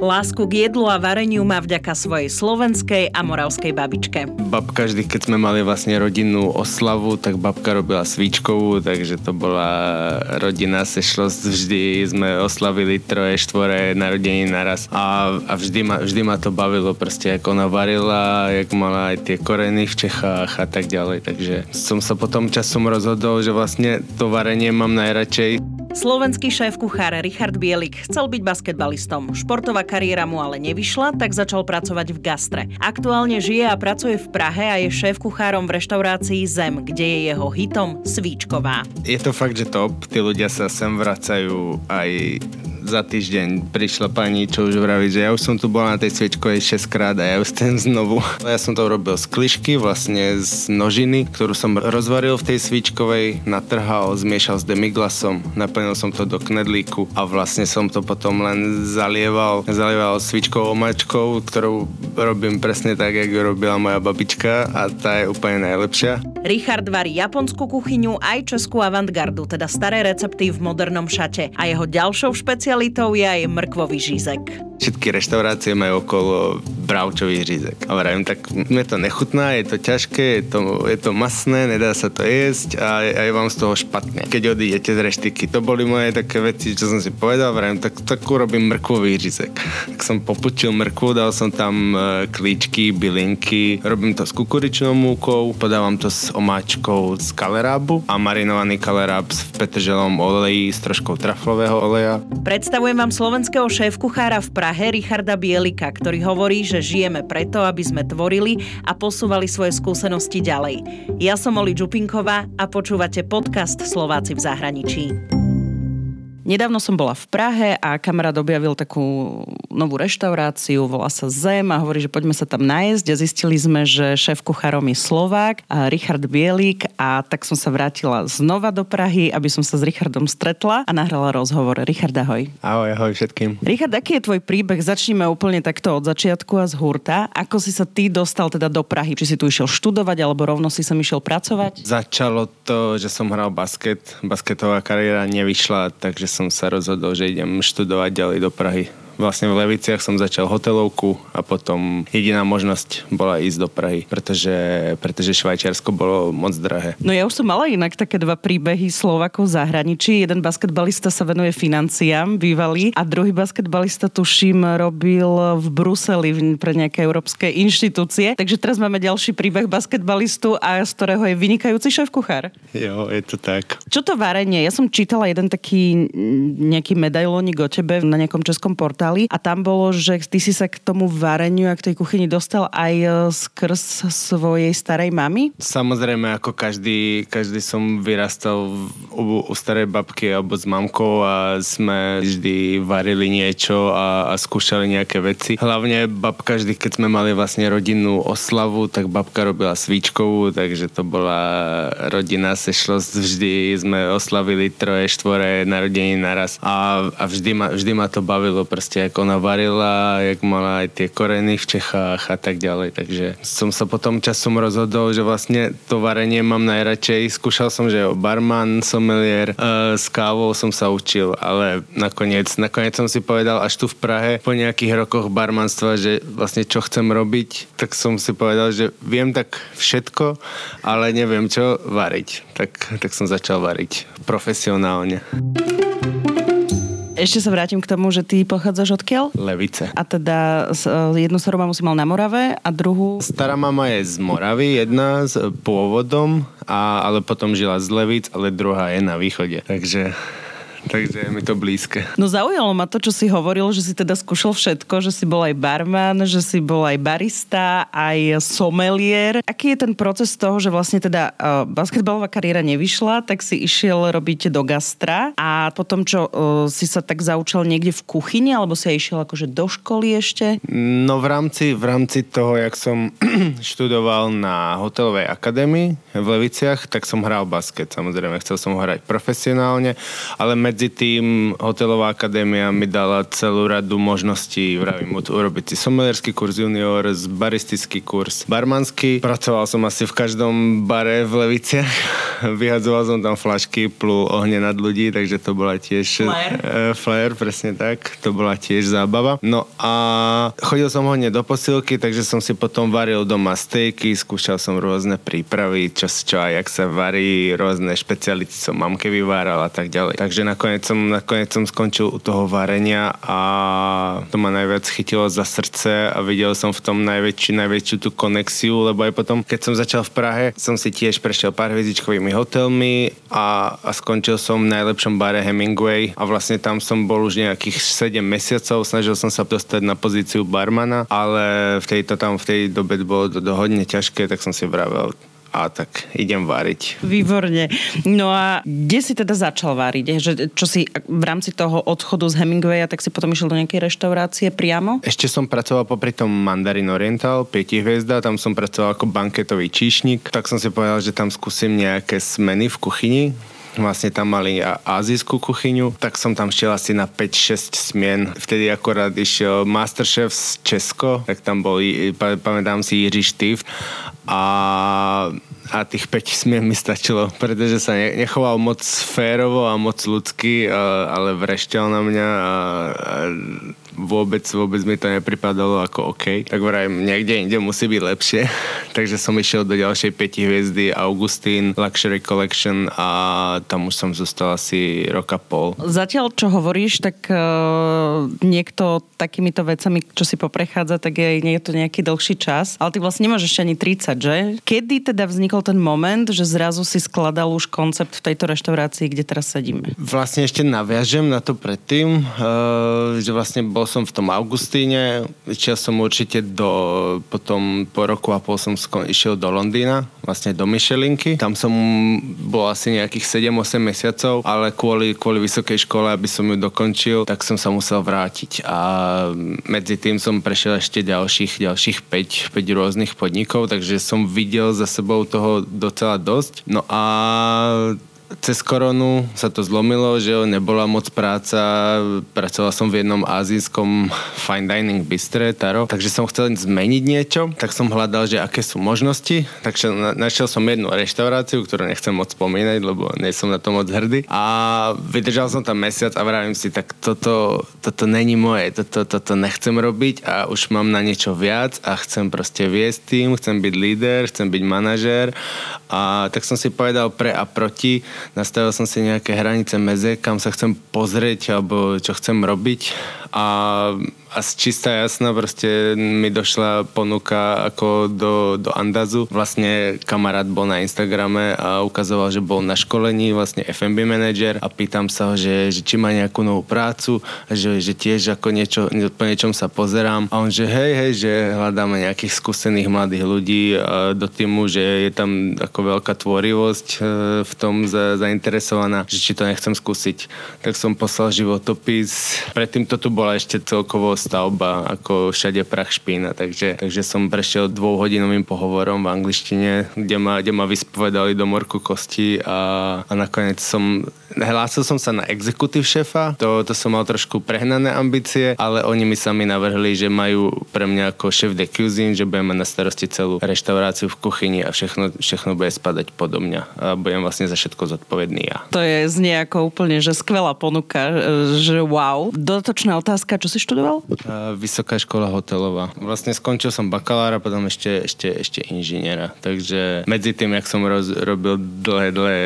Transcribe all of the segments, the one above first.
Lásku k jedlu a vareniu má vďaka svojej slovenskej a moravskej babičke. Babka vždy, keď sme mali vlastne rodinnú oslavu, tak babka robila svíčkovú, takže to bola rodina sešlosť. Vždy sme oslavili troje, štvore narodení naraz a, a vždy, ma, vždy ma to bavilo proste, ako ona varila, jak mala aj tie koreny v Čechách a tak ďalej. Takže som sa potom časom rozhodol, že vlastne to varenie mám najradšej. Slovenský šéf kuchár Richard Bielik chcel byť basketbalistom. Športová kariéra mu ale nevyšla, tak začal pracovať v gastre. Aktuálne žije a pracuje v Prahe a je šéf kuchárom v reštaurácii Zem, kde je jeho hitom Svíčková. Je to fakt, že top. Tí ľudia sa sem vracajú aj za týždeň prišla pani, čo už vraví, že ja už som tu bola na tej sviečkovej 6 krát a ja už chcem znovu. Ja som to robil z klišky, vlastne z nožiny, ktorú som rozvaril v tej sviečkovej, natrhal, zmiešal s demiglasom, naplnil som to do knedlíku a vlastne som to potom len zalieval, zalieval svičkovou mačkou, ktorú robím presne tak, ako robila moja babička a tá je úplne najlepšia. Richard varí japonskú kuchyňu aj českú avantgardu, teda staré recepty v modernom šate a jeho ďalšou špecialitou špecialitou je aj mrkvový žízek. Všetky reštaurácie majú okolo bravčový řízek. A vravím, tak mne to nechutná, je to ťažké, je to, je to masné, nedá sa to jesť a, a je vám z toho špatne. Keď odídete z reštiky, to boli moje také veci, čo som si povedal, vravím, tak, tak urobím mrkvový řízek. Tak som popučil mrkvu, dal som tam e, klíčky, bylinky, robím to s kukuričnou múkou, podávam to s omáčkou z kalerábu a marinovaný kaleráb v petrželom oleji s troškou traflového oleja. Predstavujem vám slovenského šéf-kuchára v Prahe Richarda Bielika, ktorý hovorí, že žijeme preto, aby sme tvorili a posúvali svoje skúsenosti ďalej. Ja som Oli Čupinková a počúvate podcast Slováci v zahraničí. Nedávno som bola v Prahe a kamarát objavil takú novú reštauráciu, volá sa Zem a hovorí, že poďme sa tam nájsť a zistili sme, že šéf kuchárom je Slovák, Richard Bielik a tak som sa vrátila znova do Prahy, aby som sa s Richardom stretla a nahrala rozhovor. Richard, ahoj. Ahoj, ahoj všetkým. Richard, aký je tvoj príbeh? Začníme úplne takto od začiatku a z hurta. Ako si sa ty dostal teda do Prahy? Či si tu išiel študovať alebo rovno si sem išiel pracovať? Začalo to, že som hral basket. Basketová kariéra nevyšla, takže som sa rozhodol, že idem študovať ďalej do Prahy vlastne v Leviciach som začal hotelovku a potom jediná možnosť bola ísť do Prahy, pretože, pretože Švajčiarsko bolo moc drahé. No ja už som mala inak také dva príbehy Slovakov v zahraničí. Jeden basketbalista sa venuje financiám, bývalý, a druhý basketbalista, tuším, robil v Bruseli pre nejaké európske inštitúcie. Takže teraz máme ďalší príbeh basketbalistu a z ktorého je vynikajúci šéf-kuchár. Jo, je to tak. Čo to varenie? Ja som čítala jeden taký nejaký medailónik o tebe na nejakom českom portále rozprávali a tam bolo, že ty si sa k tomu vareniu a k tej kuchyni dostal aj e, skrz svojej starej mamy? Samozrejme, ako každý, každý som vyrastal u, u starej babky alebo s mamkou a sme vždy varili niečo a, a skúšali nejaké veci. Hlavne babka vždy, keď sme mali vlastne rodinnú oslavu, tak babka robila svíčkovú, takže to bola rodina sešlosť. Vždy sme oslavili troje, štvore narodení naraz a, a vždy, ma, vždy ma to bavilo proste ako ona varila, jak mala aj tie koreny v Čechách a tak ďalej. Takže som sa potom časom rozhodol, že vlastne to varenie mám najradšej. Skúšal som, že barman, sommelier, uh, s kávou som sa učil, ale nakoniec, nakoniec som si povedal až tu v Prahe po nejakých rokoch barmanstva, že vlastne čo chcem robiť, tak som si povedal, že viem tak všetko, ale neviem čo variť. Tak, tak som začal variť profesionálne. Ešte sa vrátim k tomu, že ty pochádzaš odkiaľ? Levice. A teda e, jednu starú mamu si mal na Morave a druhú? Stará mama je z Moravy, jedna s pôvodom, a, ale potom žila z Levic, ale druhá je na východe. Takže takže je mi to blízke. No zaujalo ma to, čo si hovoril, že si teda skúšal všetko, že si bol aj barman, že si bol aj barista, aj somelier. Aký je ten proces toho, že vlastne teda uh, basketbalová kariéra nevyšla, tak si išiel robiť do gastra a potom čo, uh, si sa tak zaučal niekde v kuchyni, alebo si aj išiel akože do školy ešte? No v rámci, v rámci toho, jak som študoval na hotelovej akadémii v Leviciach, tak som hral basket, samozrejme, chcel som hrať profesionálne, ale medzi tým hotelová akadémia mi dala celú radu možností, vravím, urobiť si somelierský kurz junior, baristický kurz barmanský. Pracoval som asi v každom bare v Leviciach. Vyhadzoval som tam flašky, plul ohne nad ľudí, takže to bola tiež... Flair. Uh, flair, presne tak. To bola tiež zábava. No a chodil som hodne do posilky, takže som si potom varil doma stejky, skúšal som rôzne prípravy, čo, čo aj jak sa varí, rôzne špeciality som mamke vyváral a tak ďalej. Takže nakoniec som, nakoniec som skončil u toho varenia a to ma najviac chytilo za srdce a videl som v tom najväčší, najväčšiu tú konexiu, lebo aj potom, keď som začal v Prahe, som si tiež prešiel pár hviezdičkovými hotelmi a, a skončil som v najlepšom bare Hemingway a vlastne tam som bol už nejakých 7 mesiacov, snažil som sa dostať na pozíciu barmana, ale v tejto tam v tej dobe bolo to, to ťažké, tak som si vravel, a tak idem variť. Výborne. No a kde si teda začal variť? Že, čo si v rámci toho odchodu z Hemingwaya, tak si potom išiel do nejakej reštaurácie priamo? Ešte som pracoval popri tom Mandarin Oriental, 5 hviezda, tam som pracoval ako banketový číšnik, tak som si povedal, že tam skúsim nejaké smeny v kuchyni, vlastne tam mali azijskú kuchyňu, tak som tam šiel asi na 5-6 smien. Vtedy akorát išiel Masterchef z Česko, tak tam bol, pamätám si, Jiří Štív a a tých 5 smien mi stačilo, pretože sa nechoval moc férovo a moc ľudský, ale vrešťal na mňa a, a vôbec, vôbec mi to nepripadalo ako OK. Tak vrajím, niekde inde musí byť lepšie. Takže som išiel do ďalšej 5 hviezdy Augustín Luxury Collection a tam už som zostal asi roka pol. Zatiaľ, čo hovoríš, tak uh, niekto takýmito vecami, čo si poprechádza, tak je, nie je to nejaký dlhší čas. Ale ty vlastne nemáš ešte ani 30, že? Kedy teda vznikol ten moment, že zrazu si skladal už koncept v tejto reštaurácii, kde teraz sedíme? Vlastne ešte naviažem na to predtým, uh, že vlastne bol som v tom Augustíne, išiel som určite do, potom po roku a pol som skon, išiel do Londýna, vlastne do Michelinky. Tam som bol asi nejakých 7-8 mesiacov, ale kvôli, kvôli vysokej škole, aby som ju dokončil, tak som sa musel vrátiť. A medzi tým som prešiel ešte ďalších, ďalších 5, 5 rôznych podnikov, takže som videl za sebou toho docela dosť. No a cez koronu sa to zlomilo, že nebola moc práca. Pracoval som v jednom azijskom fine dining bistre, Taro, takže som chcel zmeniť niečo, tak som hľadal, že aké sú možnosti. Takže našiel som jednu reštauráciu, ktorú nechcem moc spomínať, lebo nie som na to moc hrdý. A vydržal som tam mesiac a vravím si, tak toto, toto není moje, toto, toto nechcem robiť a už mám na niečo viac a chcem proste viesť tým, chcem byť líder, chcem byť manažér a tak som si povedal pre a proti nastavil som si nejaké hranice meze, kam sa chcem pozrieť alebo čo chcem robiť a a z čistá jasná proste mi došla ponuka ako do, do Andazu. Vlastne kamarát bol na Instagrame a ukazoval, že bol na školení, vlastne FMB manager a pýtam sa ho, že, že či má nejakú novú prácu, že, že tiež ako niečo, po niečom sa pozerám a on, že hej, hej, že hľadáme nejakých skúsených mladých ľudí do týmu, že je tam ako veľká tvorivosť e, v tom za, zainteresovaná, že či to nechcem skúsiť. Tak som poslal životopis. Predtým to tu bola ešte celkovo stavba, ako všade prach špína, takže, takže som prešiel dvouhodinovým pohovorom v angličtine, kde ma, kde ma vyspovedali do morku kosti a, a nakoniec som hlásil som sa na exekutív šéfa, to, to som mal trošku prehnané ambície, ale oni mi sami navrhli, že majú pre mňa ako šéf de cuisine, že budem mať na starosti celú reštauráciu v kuchyni a všechno, všechno bude spadať podo mňa a budem vlastne za všetko zodpovedný ja. To je znie ako úplne, že skvelá ponuka, že wow. Dodatočná otázka, čo si študoval? Vysoká škola hotelová. Vlastne skončil som bakalára, potom ešte, ešte, ešte inžiniera. Takže medzi tým, jak som roz, robil dlhé, dlhé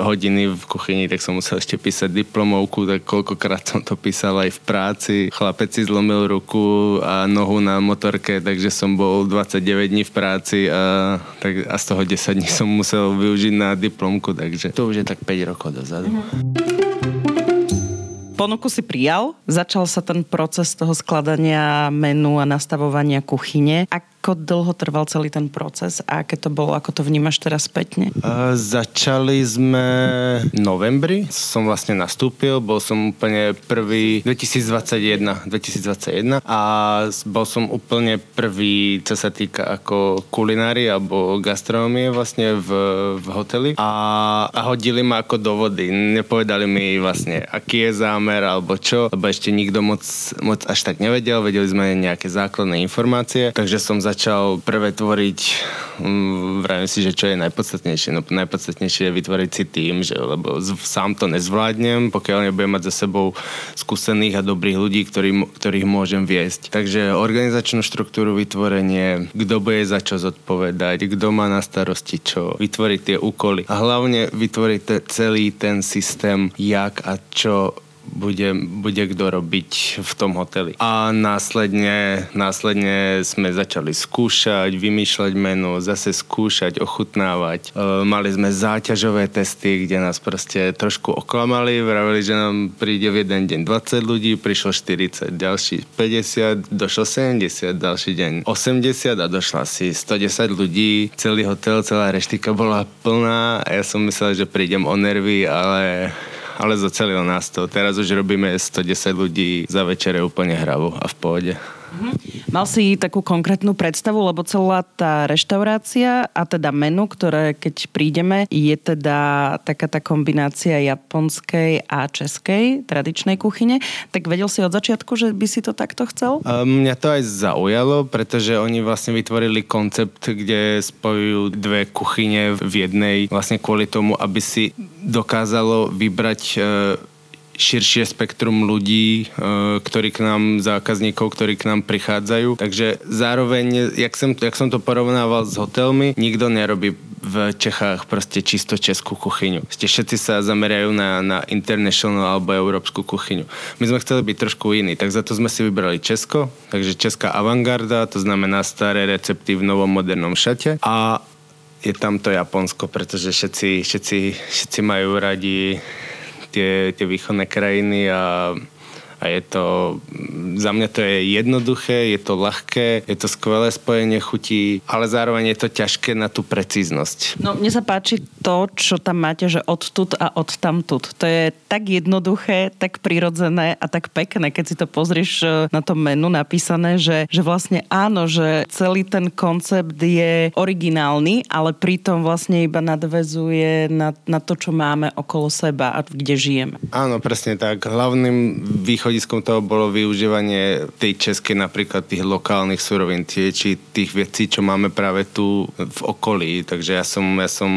hodiny v kuchyni, tak som musel ešte písať diplomovku, tak koľkokrát som to písal aj v práci. Chlapec si zlomil ruku a nohu na motorke, takže som bol 29 dní v práci a, tak, a z toho 10 dní som musel využiť na diplomku, takže to už je tak 5 rokov dozadu. Mm-hmm ponuku si prijal, začal sa ten proces toho skladania menu a nastavovania kuchyne. Ako Ako dlho trval celý ten proces a aké to bolo, ako to vnímaš teraz spätne? Uh, začali sme v novembri, som vlastne nastúpil, bol som úplne prvý 2021, 2021 a bol som úplne prvý, čo sa týka ako kulinári alebo gastronómie vlastne v, v hoteli a, a hodili ma ako do vody. Nepovedali mi vlastne, aký je zámer alebo čo, lebo ešte nikto moc, moc až tak nevedel, vedeli sme nejaké základné informácie, takže som začal prvé tvoriť, um, vravím si, že čo je najpodstatnejšie. No najpodstatnejšie je vytvoriť si tým, že, lebo sám to nezvládnem, pokiaľ nebudem mať za sebou skúsených a dobrých ľudí, ktorý, ktorých môžem viesť. Takže organizačnú štruktúru, vytvorenie, kto bude za čo zodpovedať, kto má na starosti čo, vytvoriť tie úkoly a hlavne vytvoriť celý ten systém, jak a čo bude, bude kto robiť v tom hoteli. A následne, následne sme začali skúšať, vymýšľať menu, zase skúšať, ochutnávať. E, mali sme záťažové testy, kde nás proste trošku oklamali, vravili, že nám príde v jeden deň 20 ľudí, prišlo 40, ďalší 50, došlo 70, ďalší deň 80 a došla si 110 ľudí, celý hotel, celá reštika bola plná a ja som myslel, že prídem o nervy, ale ale zacelilo nás to. Teraz už robíme 110 ľudí za večere úplne hravo a v pohode. Mm-hmm. Mal si takú konkrétnu predstavu, lebo celá tá reštaurácia a teda menu, ktoré keď prídeme, je teda taká tá kombinácia japonskej a českej tradičnej kuchyne. Tak vedel si od začiatku, že by si to takto chcel? A mňa to aj zaujalo, pretože oni vlastne vytvorili koncept, kde spojujú dve kuchyne v jednej vlastne kvôli tomu, aby si dokázalo vybrať e, širšie spektrum ľudí, e, ktorí k nám, zákazníkov, ktorí k nám prichádzajú. Takže zároveň, jak som, jak som to porovnával s hotelmi, nikto nerobí v Čechách proste čisto českú kuchyňu. Ste všetci sa zameriajú na, na international alebo európsku kuchyňu. My sme chceli byť trošku iní, tak za to sme si vybrali Česko, takže česká avantgarda, to znamená staré recepty v novom modernom šate a je tam to Japonsko, pretože všetci, všetci, všetci majú radi tie, tie východné krajiny a a je to, za mňa to je jednoduché, je to ľahké, je to skvelé spojenie chutí, ale zároveň je to ťažké na tú precíznosť. No mne sa páči to, čo tam máte, že odtud a od tamtud. To je tak jednoduché, tak prirodzené a tak pekné, keď si to pozrieš e, na to menu napísané, že, že vlastne áno, že celý ten koncept je originálny, ale pritom vlastne iba nadvezuje na, na to, čo máme okolo seba a kde žijeme. Áno, presne tak. Hlavným východom východiskom toho bolo využívanie tej českej napríklad tých lokálnych surovín, tie, či tých vecí, čo máme práve tu v okolí. Takže ja som, ja som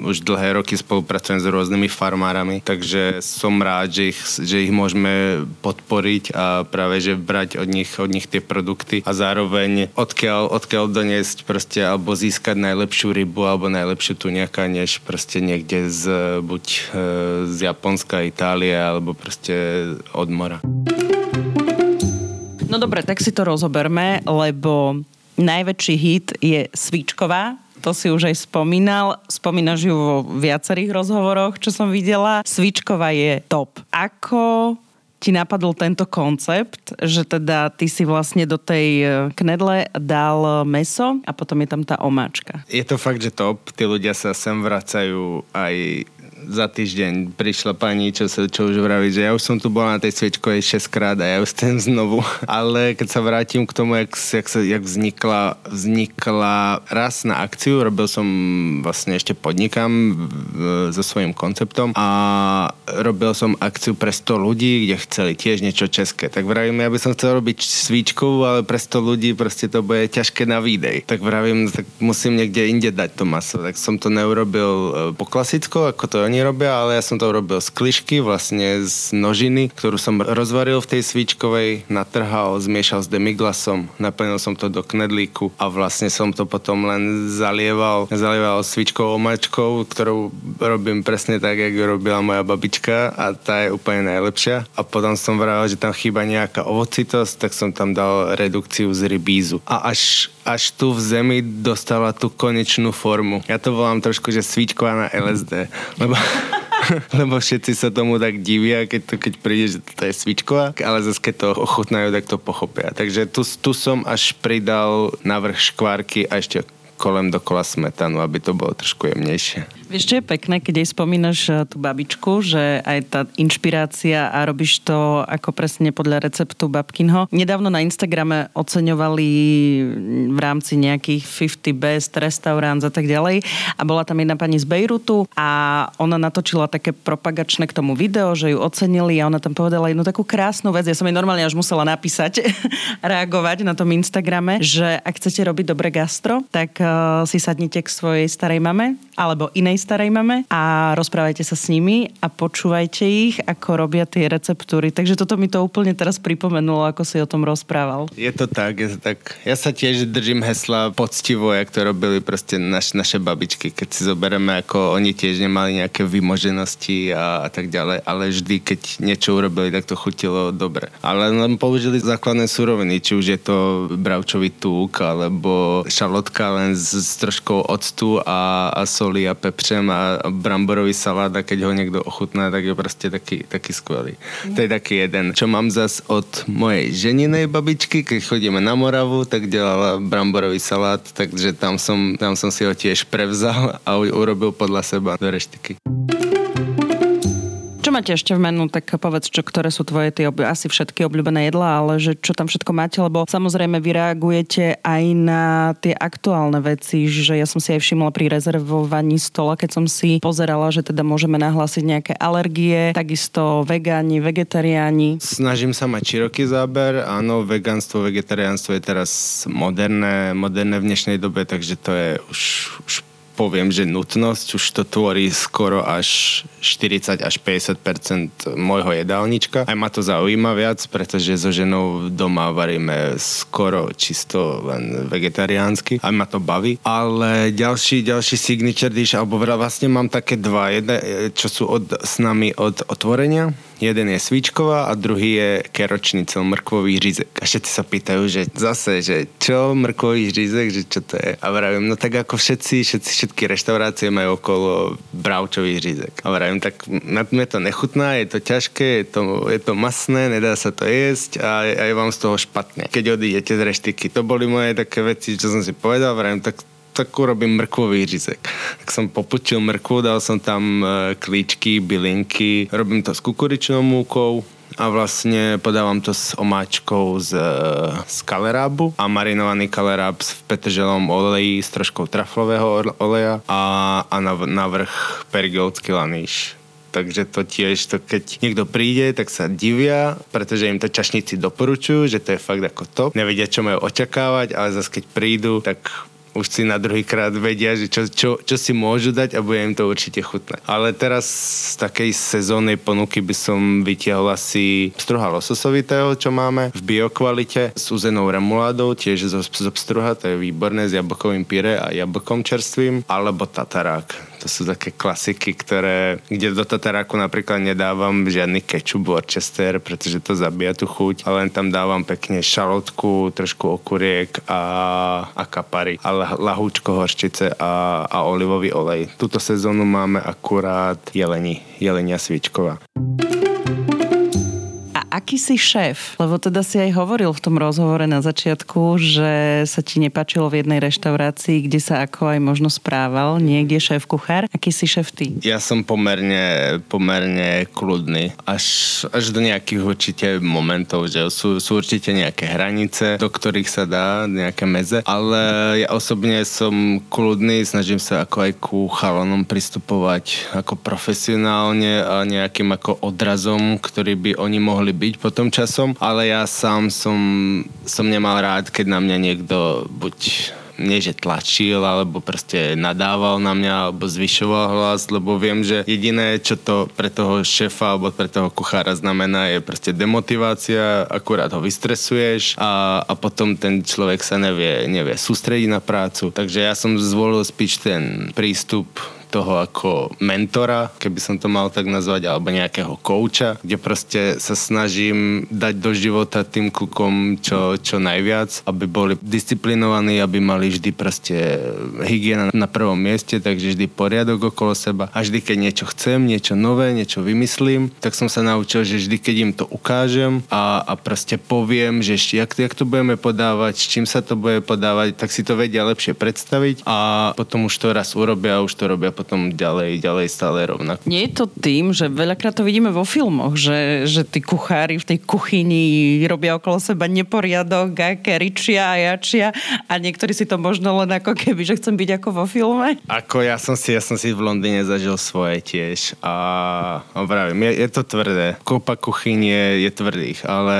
už dlhé roky spolupracujem s rôznymi farmárami, takže som rád, že ich, že ich môžeme podporiť a práve, že brať od nich, od nich tie produkty a zároveň odkiaľ, odkiaľ doniesť proste alebo získať najlepšiu rybu alebo najlepšiu tu nejaká, než proste niekde z buď e, z Japonska, Itálie alebo proste od mora. No dobre, tak si to rozoberme, lebo najväčší hit je Svíčková, to si už aj spomínal. Spomínaš ju vo viacerých rozhovoroch, čo som videla. Svičková je top. Ako ti napadol tento koncept, že teda ty si vlastne do tej e, knedle dal meso a potom je tam tá omáčka. Je to fakt, že top. Tí ľudia sa sem vracajú aj za týždeň prišla pani, čo, sa, čo už vraví, že ja už som tu bola na tej sviečkovej 6 krát a ja už chcem znovu. Ale keď sa vrátim k tomu, jak, jak, sa, jak vznikla, vznikla raz na akciu, robil som vlastne ešte podnikám so svojím konceptom a robil som akciu pre 100 ľudí, kde chceli tiež niečo české. Tak vravím, ja by som chcel robiť svíčkovú, ale pre 100 ľudí proste to bude ťažké na výdej. Tak vravím, tak musím niekde inde dať to maso. Tak som to neurobil e, po klasicko, ako to oni robia, ale ja som to robil z klišky, vlastne z nožiny, ktorú som rozvaril v tej svíčkovej, natrhal, zmiešal s demiglasom, naplnil som to do knedlíku a vlastne som to potom len zalieval, zalieval svíčkovou mačkou, ktorú robím presne tak, jak robila moja babička a tá je úplne najlepšia. A potom som vravel, že tam chýba nejaká ovocitosť, tak som tam dal redukciu z rybízu. A až, až tu v zemi dostala tú konečnú formu. Ja to volám trošku, že svíčková na LSD, lebo lebo všetci sa tomu tak divia, keď, to, keď príde, že to je svičková, ale zase keď to ochutnajú, tak to pochopia. Takže tu, tu som až pridal navrh škvárky a ešte kolem dokola smetanu, aby to bolo trošku jemnejšie. Vieš, čo je pekné, keď jej spomínaš eh, tú babičku, že aj tá inšpirácia a robíš to ako presne podľa receptu babkinho. Nedávno na Instagrame oceňovali v rámci nejakých 50 best restaurants a tak ďalej a bola tam jedna pani z Bejrutu a ona natočila také propagačné k tomu video, že ju ocenili a ona tam povedala jednu takú krásnu vec. Ja som jej normálne až musela napísať, reagovať na tom Instagrame, že ak chcete robiť dobre gastro, tak uh, si sadnite k svojej starej mame alebo inej starej mame a rozprávajte sa s nimi a počúvajte ich, ako robia tie receptúry. Takže toto mi to úplne teraz pripomenulo, ako si o tom rozprával. Je to tak, je to tak. Ja sa tiež držím hesla poctivo, jak to robili proste naš, naše babičky. Keď si zoberieme, ako oni tiež nemali nejaké vymoženosti a, a tak ďalej, ale vždy, keď niečo urobili, tak to chutilo dobre. Ale len použili základné suroviny, či už je to bravčový túk, alebo šalotka len s, s troškou octu a, a soli a pepře ovčem a bramborový salát a keď ho niekto ochutná, tak je proste taký, taký skvelý. Mm. To je taký jeden. Čo mám zas od mojej ženinej babičky, keď chodíme na Moravu, tak delala bramborový salát, takže tam som, tam som si ho tiež prevzal a urobil podľa seba do reštiky máte ešte v menu, tak povedz, čo, ktoré sú tvoje tie ob- asi všetky obľúbené jedlá, ale že čo tam všetko máte, lebo samozrejme vy reagujete aj na tie aktuálne veci, že ja som si aj všimla pri rezervovaní stola, keď som si pozerala, že teda môžeme nahlásiť nejaké alergie, takisto vegáni, vegetariáni. Snažím sa mať široký záber, áno, vegánstvo, vegetariánstvo je teraz moderné, moderné v dnešnej dobe, takže to je už, už poviem, že nutnosť už to tvorí skoro až 40 až 50% môjho jedálnička. Aj ma to zaujíma viac, pretože so ženou doma varíme skoro čisto len vegetariánsky. Aj ma to baví. Ale ďalší, ďalší signature dish, alebo vlastne mám také dva. Jedne, čo sú od, s nami od otvorenia Jeden je svíčková a druhý je keročnicel, mrkvový řízek. A všetci sa pýtajú, že zase, že čo mrkvový řízek, že čo to je. A vravím, no tak ako všetci, všetci všetky reštaurácie majú okolo bravčový řízek. A vravím, tak na mne to nechutná, je to ťažké, je to, je to masné, nedá sa to jesť a, a je vám z toho špatne. Keď odídete z reštiky. To boli moje také veci, čo som si povedal, vravím, tak tak urobím mrkvový řízek. Tak som popučil mrkvu, dal som tam e, klíčky, bylinky, robím to s kukuričnou múkou, a vlastne podávam to s omáčkou z, e, z kalerábu a marinovaný kaleráb v petrželom oleji s troškou traflového oleja a, a na, vrch perigolský laníš takže to tiež, to keď niekto príde, tak sa divia, pretože im to čašníci doporučujú, že to je fakt ako top. Nevedia, čo majú očakávať, ale zase keď prídu, tak už si na druhý krát vedia, že čo, čo, čo si môžu dať a bude im to určite chutné. Ale teraz z takej sezónnej ponuky by som vytiahol asi struha lososovitého, čo máme v biokvalite s uzenou remuládou, tiež zo, zo pstruha, to je výborné s jablkovým pire a jablkom čerstvým, alebo tatarák to sú také klasiky, ktoré, kde do tataráku napríklad nedávam žiadny kečup Worcester, pretože to zabíja tú chuť, ale len tam dávam pekne šalotku, trošku okuriek a, a kapary, ale lahúčko horčice a, a olivový olej. Túto sezónu máme akurát jeleni, jelenia svičková aký si šéf? Lebo teda si aj hovoril v tom rozhovore na začiatku, že sa ti nepačilo v jednej reštaurácii, kde sa ako aj možno správal niekde šéf kuchár. Aký si šéf ty? Ja som pomerne, pomerne kľudný. Až, až do nejakých určite momentov, že sú, sú určite nejaké hranice, do ktorých sa dá nejaké meze, ale ja osobne som kľudný, snažím sa ako aj ku chalonom pristupovať ako profesionálne a nejakým ako odrazom, ktorý by oni mohli byť potom časom, ale ja sám som, som nemal rád, keď na mňa niekto buď nie že tlačil, alebo proste nadával na mňa, alebo zvyšoval hlas, lebo viem, že jediné, čo to pre toho šéfa alebo pre toho kuchára znamená, je proste demotivácia, akurát ho vystresuješ a, a potom ten človek sa nevie, nevie sústrediť na prácu. Takže ja som zvolil spíš ten prístup toho ako mentora, keby som to mal tak nazvať, alebo nejakého kouča, kde proste sa snažím dať do života tým klukom čo, čo najviac, aby boli disciplinovaní, aby mali vždy proste hygiena na prvom mieste, takže vždy poriadok okolo seba. A vždy, keď niečo chcem, niečo nové, niečo vymyslím, tak som sa naučil, že vždy, keď im to ukážem a, a proste poviem, že jak, jak to budeme podávať, s čím sa to bude podávať, tak si to vedia lepšie predstaviť a potom už to raz urobia a už to robia potom ďalej, ďalej stále rovnako. Nie je to tým, že veľakrát to vidíme vo filmoch, že, že tí kuchári v tej kuchyni robia okolo seba neporiadok a keričia a jačia a niektorí si to možno len ako keby, že chcem byť ako vo filme. Ako ja som si, ja som si v Londýne zažil svoje tiež a, vravím, je, je to tvrdé. Kopa kuchyň je, je tvrdých, ale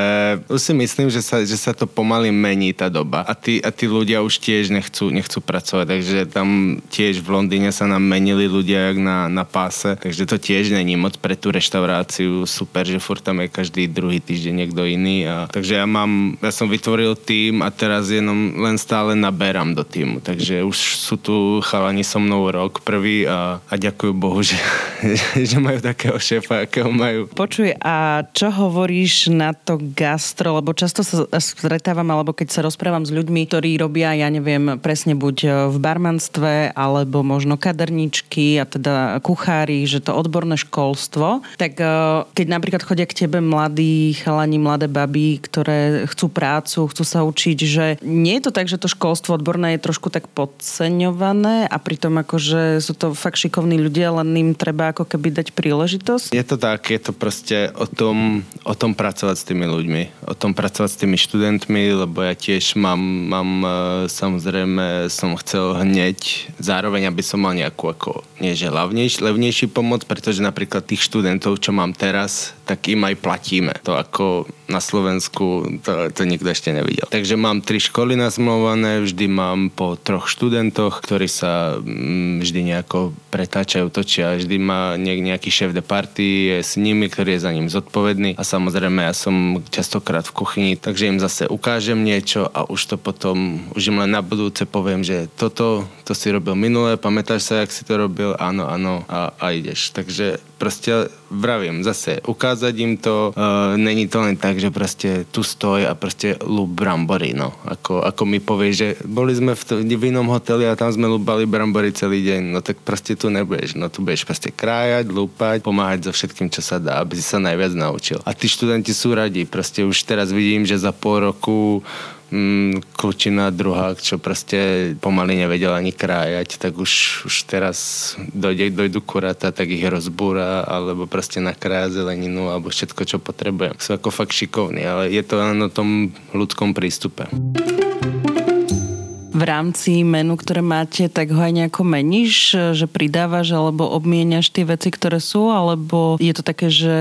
už si myslím, že sa, že sa to pomaly mení tá doba a tí, a tí ľudia už tiež nechcú, nechcú pracovať, takže tam tiež v Londýne sa nám menili ľudia jak na, na páse, takže to tiež není moc pre tú reštauráciu super, že furt tam je každý druhý týždeň niekto iný. A, takže ja mám, ja som vytvoril tým a teraz jenom len stále naberám do týmu, takže už sú tu chalani so mnou rok prvý a, a ďakujem Bohu, že, že majú takého šéfa, akého majú. Počuj, a čo hovoríš na to gastro, lebo často sa stretávam, alebo keď sa rozprávam s ľuďmi, ktorí robia, ja neviem, presne buď v barmanstve, alebo možno kaderničky a teda kuchári, že to odborné školstvo, tak e, keď napríklad chodia k tebe mladí chalani, mladé baby, ktoré chcú prácu, chcú sa učiť, že nie je to tak, že to školstvo odborné je trošku tak podceňované a pritom akože sú to fakt šikovní ľudia, len im treba ako keby dať príležitosť? Je to tak, je to proste o tom, o tom pracovať s tými ľuďmi, o tom pracovať s tými študentmi, lebo ja tiež mám, mám e, samozrejme, som chcel hneď, zároveň aby som mal nejakú ako, nie že levnejší, levnejší pomoc, pretože napríklad tých študentov, čo mám teraz, tak im aj platíme. To ako na Slovensku to, to nikto ešte nevidel. Takže mám tri školy nazmlované, vždy mám po troch študentoch, ktorí sa mm, vždy nejako pretáčajú, točia. Vždy má nejaký šéf de party, je s nimi, ktorý je za ním zodpovedný a samozrejme ja som častokrát v kuchyni, takže im zase ukážem niečo a už to potom, už im len na budúce poviem, že toto, to si robil minule, pamätáš sa, jak si to robil? Áno, áno a, a ideš. Takže proste vravím, zase ukázať im to, uh, není to len tak, že proste tu stoj a proste lúb brambory, no. Ako, ako mi povie, že boli sme v, to, v inom hoteli a tam sme lúbali brambory celý deň, no tak proste tu nebudeš, no tu budeš proste krájať, lúpať, pomáhať so všetkým, čo sa dá, aby si sa najviac naučil. A tí študenti sú radi, proste už teraz vidím, že za pol roku mm, kľúčina druhá, čo proste pomaly nevedela ani krájať, tak už, už teraz dojde, dojdu kurata, tak ich rozbúra, alebo proste nakrája zeleninu, alebo všetko, čo potrebujem. Sú ako fakt šikovní, ale je to len o tom ľudskom prístupe v rámci menu, ktoré máte, tak ho aj nejako meníš, že pridávaš alebo obmieniaš tie veci, ktoré sú, alebo je to také, že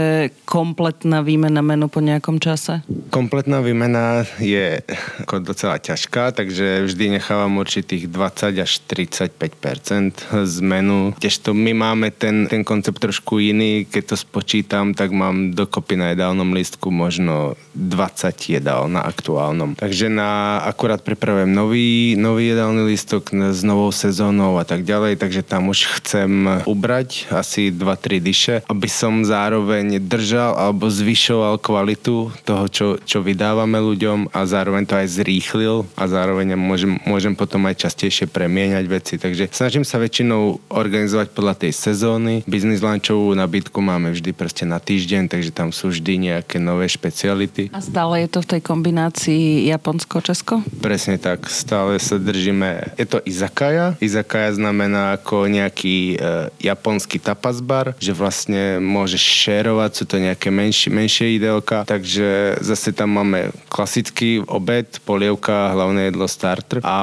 kompletná výmena menu po nejakom čase? Kompletná výmena je ako docela ťažká, takže vždy nechávam určitých 20 až 35% z menu. Tiež to my máme ten, ten koncept trošku iný, keď to spočítam, tak mám dokopy na jedálnom listku možno 20 jedál na aktuálnom. Takže na, akurát pripravujem nový, nový jedálny listok s novou sezónou a tak ďalej, takže tam už chcem ubrať asi 2-3 dyše, aby som zároveň držal alebo zvyšoval kvalitu toho, čo, čo vydávame ľuďom a zároveň to aj zrýchlil a zároveň môžem, môžem potom aj častejšie premieňať veci. Takže snažím sa väčšinou organizovať podľa tej sezóny. Biznis lunchovú nabídku máme vždy proste na týždeň, takže tam sú vždy nejaké nové špeciality. A stále je to v tej kombinácii Japonsko-Česko? Presne tak, stále sa držíme, je to izakaya. Izakaya znamená ako nejaký e, japonský tapas bar, že vlastne môžeš šerovať, sú to nejaké menšie, menšie ideálka, takže zase tam máme klasický obed, polievka, hlavné jedlo, starter a,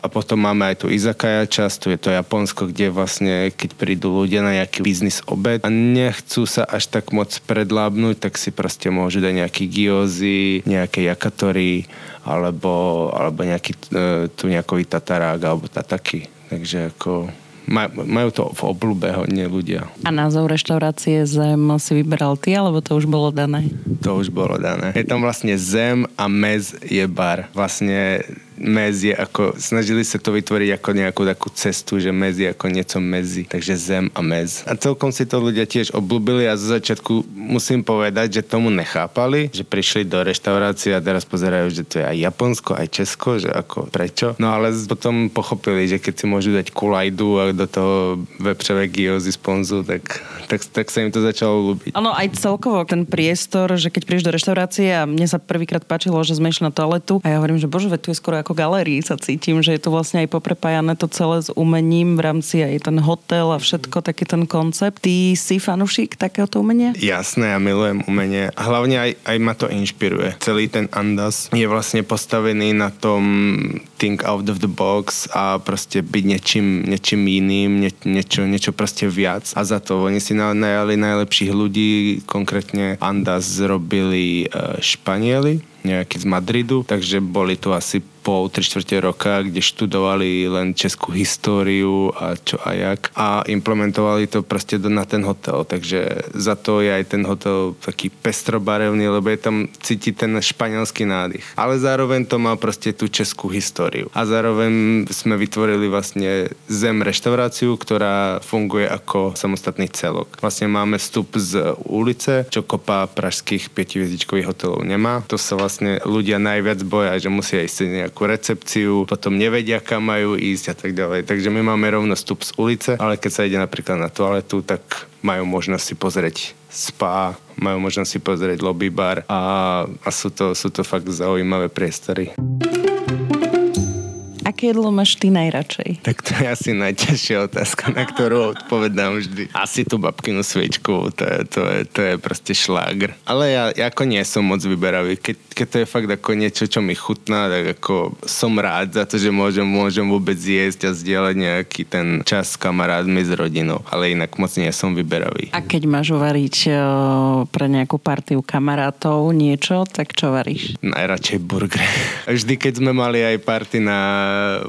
a potom máme aj tu izakaya časť, tu je to Japonsko, kde vlastne keď prídu ľudia na nejaký biznis obed a nechcú sa až tak moc predlábnuť, tak si proste môžu dať nejaký gyozy, nejaké yakatory alebo, alebo nejaký e, tu nejakový tatarák alebo tataky. Takže ako majú to v oblúbe hodne ľudia. A názov reštaurácie Zem si vyberal ty, alebo to už bolo dané? To už bolo dané. Je tam vlastne Zem a Mez je bar. Vlastne je ako, snažili sa to vytvoriť ako nejakú takú cestu, že je ako niečo medzi, takže zem a mez. A celkom si to ľudia tiež obľúbili a zo začiatku musím povedať, že tomu nechápali, že prišli do reštaurácie a teraz pozerajú, že to je aj Japonsko, aj Česko, že ako prečo. No ale potom pochopili, že keď si môžu dať kulajdu a do toho vepřové gyozy sponzu, tak, tak, tak sa im to začalo ľúbiť. Áno, aj celkovo ten priestor, že keď prídeš do reštaurácie a mne sa prvýkrát páčilo, že sme išli na toaletu a ja hovorím, že bože, tu je skoro ako galérii sa cítim, že je to vlastne aj poprepájané to celé s umením v rámci aj ten hotel a všetko, taký ten koncept. Ty si fanúšik takéhoto umenia? Jasné, ja milujem umenie. Hlavne aj, aj ma to inšpiruje. Celý ten Andas je vlastne postavený na tom think out of the box a proste byť niečím, niečím iným, nie, niečo, niečo proste viac. A za to oni si najali najlepších ľudí, konkrétne Andas zrobili uh, Španieli, nejaký z Madridu, takže boli tu asi pol, tri štvrte roka, kde študovali len českú históriu a čo a jak a implementovali to proste na ten hotel, takže za to je aj ten hotel taký pestrobarevný, lebo je tam cítiť ten španielský nádych. Ale zároveň to má proste tú českú históriu. A zároveň sme vytvorili vlastne Zem reštauráciu, ktorá funguje ako samostatný celok. Vlastne máme vstup z ulice, čo kopa pražských 5 hotelov nemá. To sa vlastne ľudia najviac boja, že musia ísť nejakú recepciu, potom nevedia, kam majú ísť a tak ďalej. Takže my máme rovno vstup z ulice, ale keď sa ide napríklad na toaletu, tak majú možnosť si pozrieť spa, majú možnosť si pozrieť lobby bar a, a sú, to, sú to fakt zaujímavé priestory. Aké jedlo máš ty najradšej? Tak to je asi najťažšia otázka, na ktorú odpovedám vždy. Asi tú babkinu sviečku, to je, to je, to je proste šlágr. Ale ja, ja ako nie som moc vyberavý. Keď, keď to je fakt ako niečo, čo mi chutná, tak ako som rád za to, že môžem, môžem vôbec jesť a zdieľať nejaký ten čas s kamarátmi, s rodinou. Ale inak moc nie som vyberavý. A keď máš uvariť pre nejakú partiu kamarátov niečo, tak čo varíš? Najradšej burger. Vždy, keď sme mali aj party na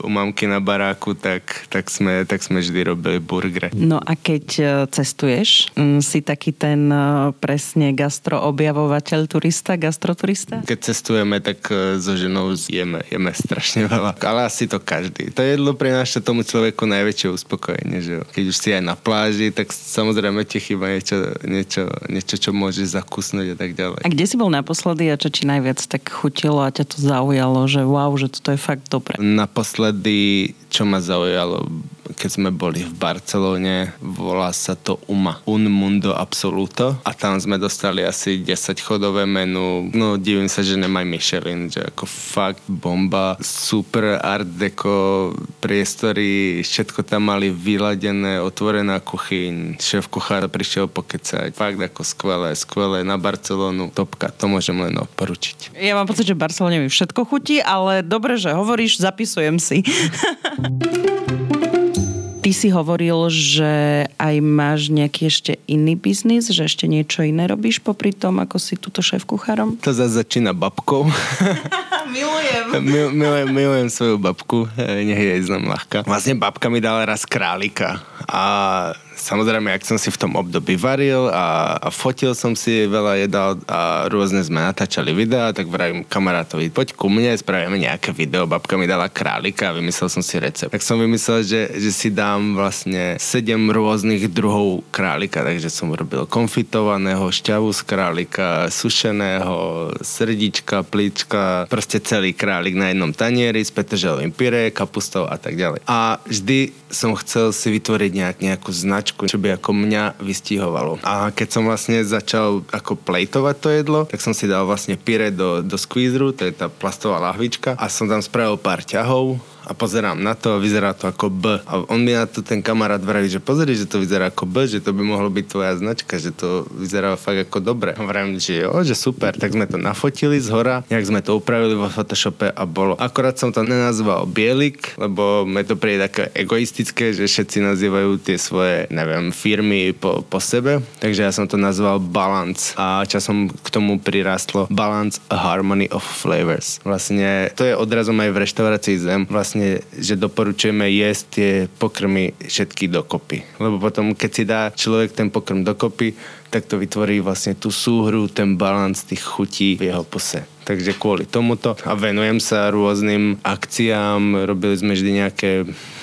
u mamky na baráku, tak, tak, sme, tak sme vždy robili burgery. No a keď e, cestuješ, si taký ten e, presne gastroobjavovateľ turista, gastroturista? Keď cestujeme, tak e, so ženou jeme, jeme strašne veľa. Ale asi to každý. To jedlo prináša tomu človeku najväčšie uspokojenie. Že Keď už si aj na pláži, tak samozrejme ti chýba niečo, niečo, niečo, čo môžeš zakusnúť a tak ďalej. A kde si bol naposledy a čo ti najviac tak chutilo a ťa to zaujalo, že wow, že toto je fakt dobré? Naposledy, čo ma zaujalo, keď sme boli v Barcelone, volá sa to UMA. Un Mundo Absoluto. A tam sme dostali asi 10 chodové menu. No divím sa, že nemaj Michelin, že ako fakt bomba. Super art deco, priestory, všetko tam mali vyladené, otvorená kuchyň. Šéf kuchár prišiel pokecať. Fakt ako skvelé, skvelé na Barcelonu. Topka, to môžem len odporučiť. Ja mám pocit, že Barcelone mi všetko chutí, ale dobre, že hovoríš, zapisujem si. Ty si hovoril, že aj máš nejaký ešte iný biznis, že ešte niečo iné robíš popri tom, ako si túto šéf kuchárom? To zase začína babkou. milujem. Mil, milujem. Milujem svoju babku, nech je znam ľahká. Vlastne babka mi dala raz králika a samozrejme, ak som si v tom období varil a, a fotil som si veľa jedal a rôzne sme natáčali videá, tak vravím kamarátovi, poď ku mne, spravíme nejaké video, babka mi dala králika a vymyslel som si recept. Tak som vymyslel, že, že si dám vlastne sedem rôznych druhov králika, takže som robil konfitovaného, šťavu z králika, sušeného, srdička, plíčka, proste celý králik na jednom tanieri s petrželovým pyré, kapustou a tak ďalej. A vždy som chcel si vytvoriť nejak, nejakú značku značku, čo by ako mňa vystihovalo. A keď som vlastne začal ako plejtovať to jedlo, tak som si dal vlastne pire do, do squeezeru, to je tá plastová lahvička a som tam spravil pár ťahov a pozerám na to a vyzerá to ako B. A on mi na to ten kamarát vraví, že pozri, že to vyzerá ako B, že to by mohlo byť tvoja značka, že to vyzerá fakt ako dobre. A vravím, že jo, že super, tak sme to nafotili z hora, nejak sme to upravili vo Photoshope a bolo. Akorát som to nenazval Bielik, lebo mi to príde také egoistické, že všetci nazývajú tie svoje, neviem, firmy po, po sebe, takže ja som to nazval Balance a časom k tomu prirastlo Balance a Harmony of Flavors. Vlastne to je odrazom aj v reštaurácii Zem. Vlastne vlastne, že doporučujeme jesť tie pokrmy všetky dokopy. Lebo potom, keď si dá človek ten pokrm dokopy, tak to vytvorí vlastne tú súhru, ten balans tých chutí v jeho pose. Takže kvôli tomuto a venujem sa rôznym akciám, robili sme vždy nejaké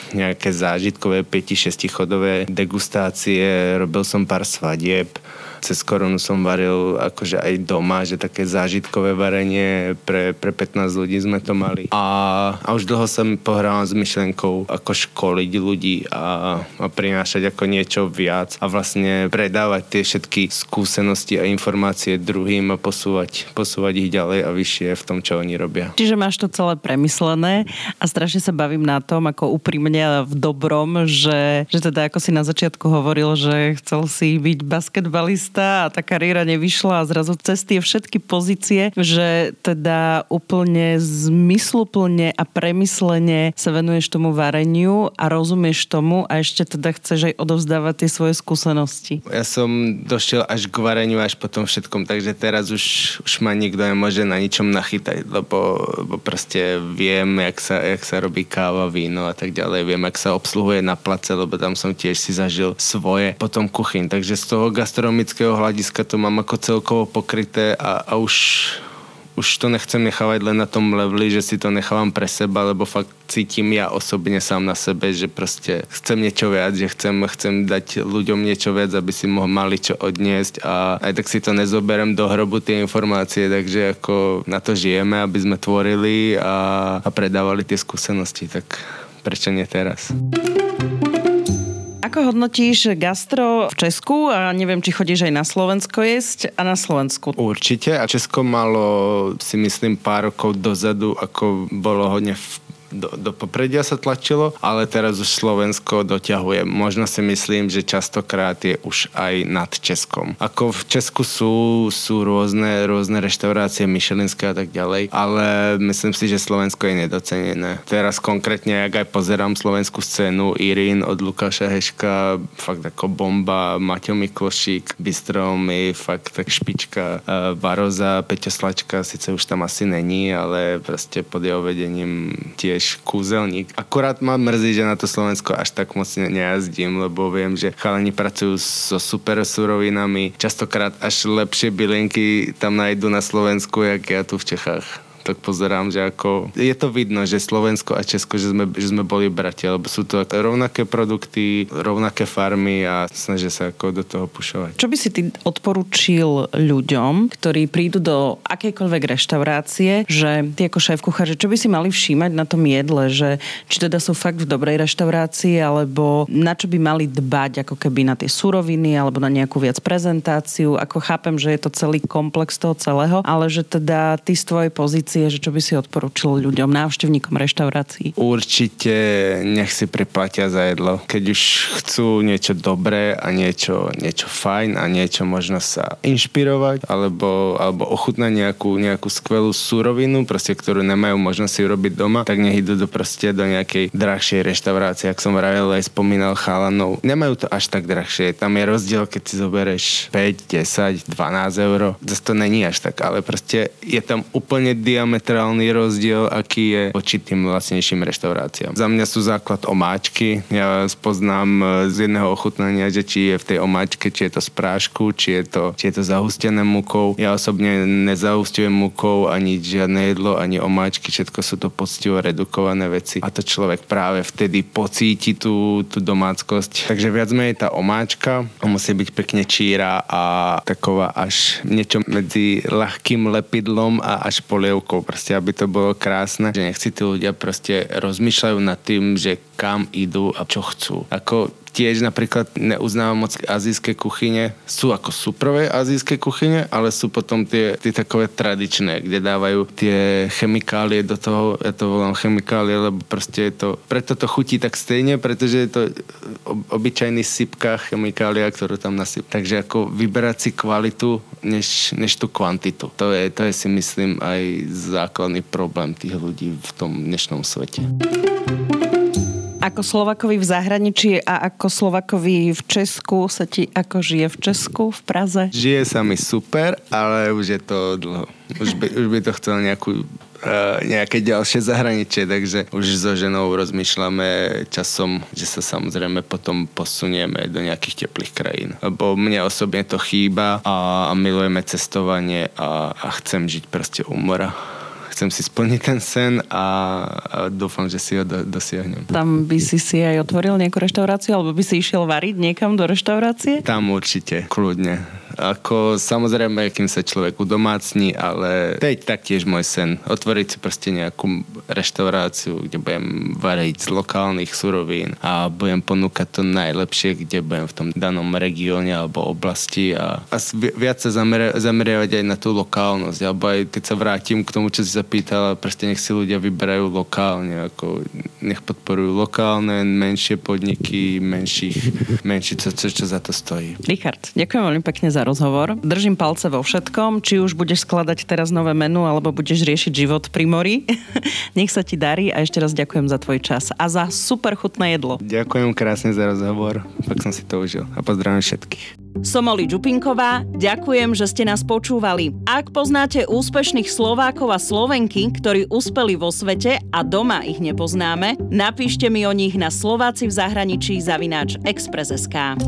nejaké zážitkové 5-6 chodové degustácie, robil som pár svadieb, cez koronu som varil akože aj doma, že také zážitkové varenie pre, pre 15 ľudí sme to mali. A, a už dlho som pohral s myšlenkou ako školiť ľudí a, a prinášať ako niečo viac a vlastne predávať tie všetky skúsenosti a informácie druhým a posúvať, posúvať ich ďalej a vyššie v tom, čo oni robia. Čiže máš to celé premyslené a strašne sa bavím na tom, ako úprimne v dobrom, že, že teda ako si na začiatku hovoril, že chcel si byť basketbalista cesta a tá kariéra nevyšla a zrazu cez tie všetky pozície, že teda úplne zmysluplne a premyslene sa venuješ tomu vareniu a rozumieš tomu a ešte teda chceš aj odovzdávať tie svoje skúsenosti. Ja som došiel až k vareniu až po tom všetkom, takže teraz už, už ma nikto nemôže na ničom nachytať, lebo, lebo proste viem, jak sa, jak sa robí káva, víno a tak ďalej, viem, jak sa obsluhuje na place, lebo tam som tiež si zažil svoje potom kuchyň, takže z toho gastronomického praktického hľadiska to mám ako celkovo pokryté a, a už, už to nechcem nechávať len na tom leveli, že si to nechávam pre seba, lebo fakt cítim ja osobne sám na sebe, že proste chcem niečo viac, že chcem, chcem dať ľuďom niečo viac, aby si mohli mali čo odniesť a aj tak si to nezoberem do hrobu tie informácie, takže ako na to žijeme, aby sme tvorili a, a predávali tie skúsenosti, tak prečo nie teraz? Ako hodnotíš gastro v Česku a neviem, či chodíš aj na Slovensko jesť a na Slovensku? Určite a Česko malo si myslím pár rokov dozadu, ako bolo hodne v do, do popredia sa tlačilo, ale teraz už Slovensko doťahuje. Možno si myslím, že častokrát je už aj nad Českom. Ako v Česku sú, sú rôzne, rôzne reštaurácie Michelinské a tak ďalej, ale myslím si, že Slovensko je nedocenené. Teraz konkrétne, ak aj pozerám slovenskú scénu, Irín od Lukáša Heška, fakt ako bomba, Maťo Miklošík, Bistrom je fakt tak špička, Baroza, Peťo Slačka, síce už tam asi není, ale proste pod jeho vedením tie tiež kúzelník. Akorát ma mrzí, že na to Slovensko až tak moc nejazdím, lebo viem, že chalani pracujú so super surovinami. Častokrát až lepšie bylinky tam nájdu na Slovensku, jak ja tu v Čechách tak pozerám, že ako je to vidno, že Slovensko a Česko, že sme, že sme boli bratia, lebo sú to rovnaké produkty, rovnaké farmy a snažia sa ako do toho pušovať. Čo by si ty odporučil ľuďom, ktorí prídu do akejkoľvek reštaurácie, že ty ako šéf kuchár, čo by si mali všímať na tom jedle, že či teda sú fakt v dobrej reštaurácii, alebo na čo by mali dbať, ako keby na tie suroviny, alebo na nejakú viac prezentáciu. Ako chápem, že je to celý komplex toho celého, ale že teda ty z tvojej pozície reštaurácie, že čo by si odporučil ľuďom, návštevníkom reštaurácií? Určite nech si priplatia za jedlo. Keď už chcú niečo dobré a niečo, niečo fajn a niečo možno sa inšpirovať alebo, alebo ochutnať nejakú, nejakú skvelú surovinu, proste, ktorú nemajú možnosť si urobiť doma, tak nech idú do, proste do nejakej drahšej reštaurácie, ak som vravel aj spomínal chalanov. Nemajú to až tak drahšie. Tam je rozdiel, keď si zoberieš 5, 10, 12 eur. Zase to není až tak, ale proste je tam úplne diam diametrálny rozdiel, aký je voči tým vlastnejším reštauráciám. Za mňa sú základ omáčky. Ja spoznám e, z jedného ochutnania, že či je v tej omáčke, či je to z prášku, či je to, či je to zahustené mukou. Ja osobne nezahustujem mukou ani žiadne jedlo, ani omáčky, všetko sú to poctivo redukované veci a to človek práve vtedy pocíti tú, tú domáckosť. Takže viac menej tá omáčka musí byť pekne číra a taková až niečo medzi ľahkým lepidlom a až polievkou rokov, proste aby to bolo krásne, že nech si tí ľudia proste rozmýšľajú nad tým, že kam idú a čo chcú. Ako tiež napríklad neuznávam moc azijské kuchyne. Sú ako súprové azijské kuchyne, ale sú potom tie, tie takové tradičné, kde dávajú tie chemikálie do toho, ja to volám chemikálie, lebo proste je to, preto to chutí tak stejne, pretože je to obyčajný sypka chemikália, ktorú tam nasyp. Takže ako vyberať si kvalitu, než, než tú kvantitu. To je, to je si myslím aj základný problém tých ľudí v tom dnešnom svete. Ako Slovakovi v zahraničí a ako Slovakovi v Česku sa ti ako žije v Česku, v Praze? Žije sa mi super, ale už je to dlho. Už by, už by to chcel nejakú Uh, nejaké ďalšie zahraničie, takže už so ženou rozmýšľame časom, že sa samozrejme potom posunieme do nejakých teplých krajín. Lebo mne osobne to chýba a milujeme cestovanie a, a chcem žiť proste u mora chcem si splniť ten sen a, a dúfam, že si ho do, dosiahnem. Tam by si si aj otvoril nejakú reštauráciu alebo by si išiel variť niekam do reštaurácie? Tam určite, kľudne. Ako samozrejme, kým sa človek udomácni, ale to je taktiež môj sen. Otvoriť si proste nejakú reštauráciu, kde budem variť z lokálnych surovín a budem ponúkať to najlepšie, kde budem v tom danom regióne alebo oblasti a, a viac sa zamer- zameriavať aj na tú lokálnosť. Alebo aj keď sa vrátim k tomu, čo si zapýtala, proste nech si ľudia vyberajú lokálne, ako nech podporujú lokálne, menšie podniky, menších, menší, čo, čo, čo za to stojí. Richard, ďakujem veľmi pekne za rozhovor. Držím palce vo všetkom, či už budeš skladať teraz nové menu, alebo budeš riešiť život pri mori. Nech sa ti darí a ešte raz ďakujem za tvoj čas a za super chutné jedlo. Ďakujem krásne za rozhovor, tak som si to užil a pozdravím všetkých. Som Oli Čupinková, ďakujem, že ste nás počúvali. Ak poznáte úspešných Slovákov a Slovenky, ktorí uspeli vo svete a doma ich nepoznáme, napíšte mi o nich na Slováci v zahraničí zavináč Express.sk.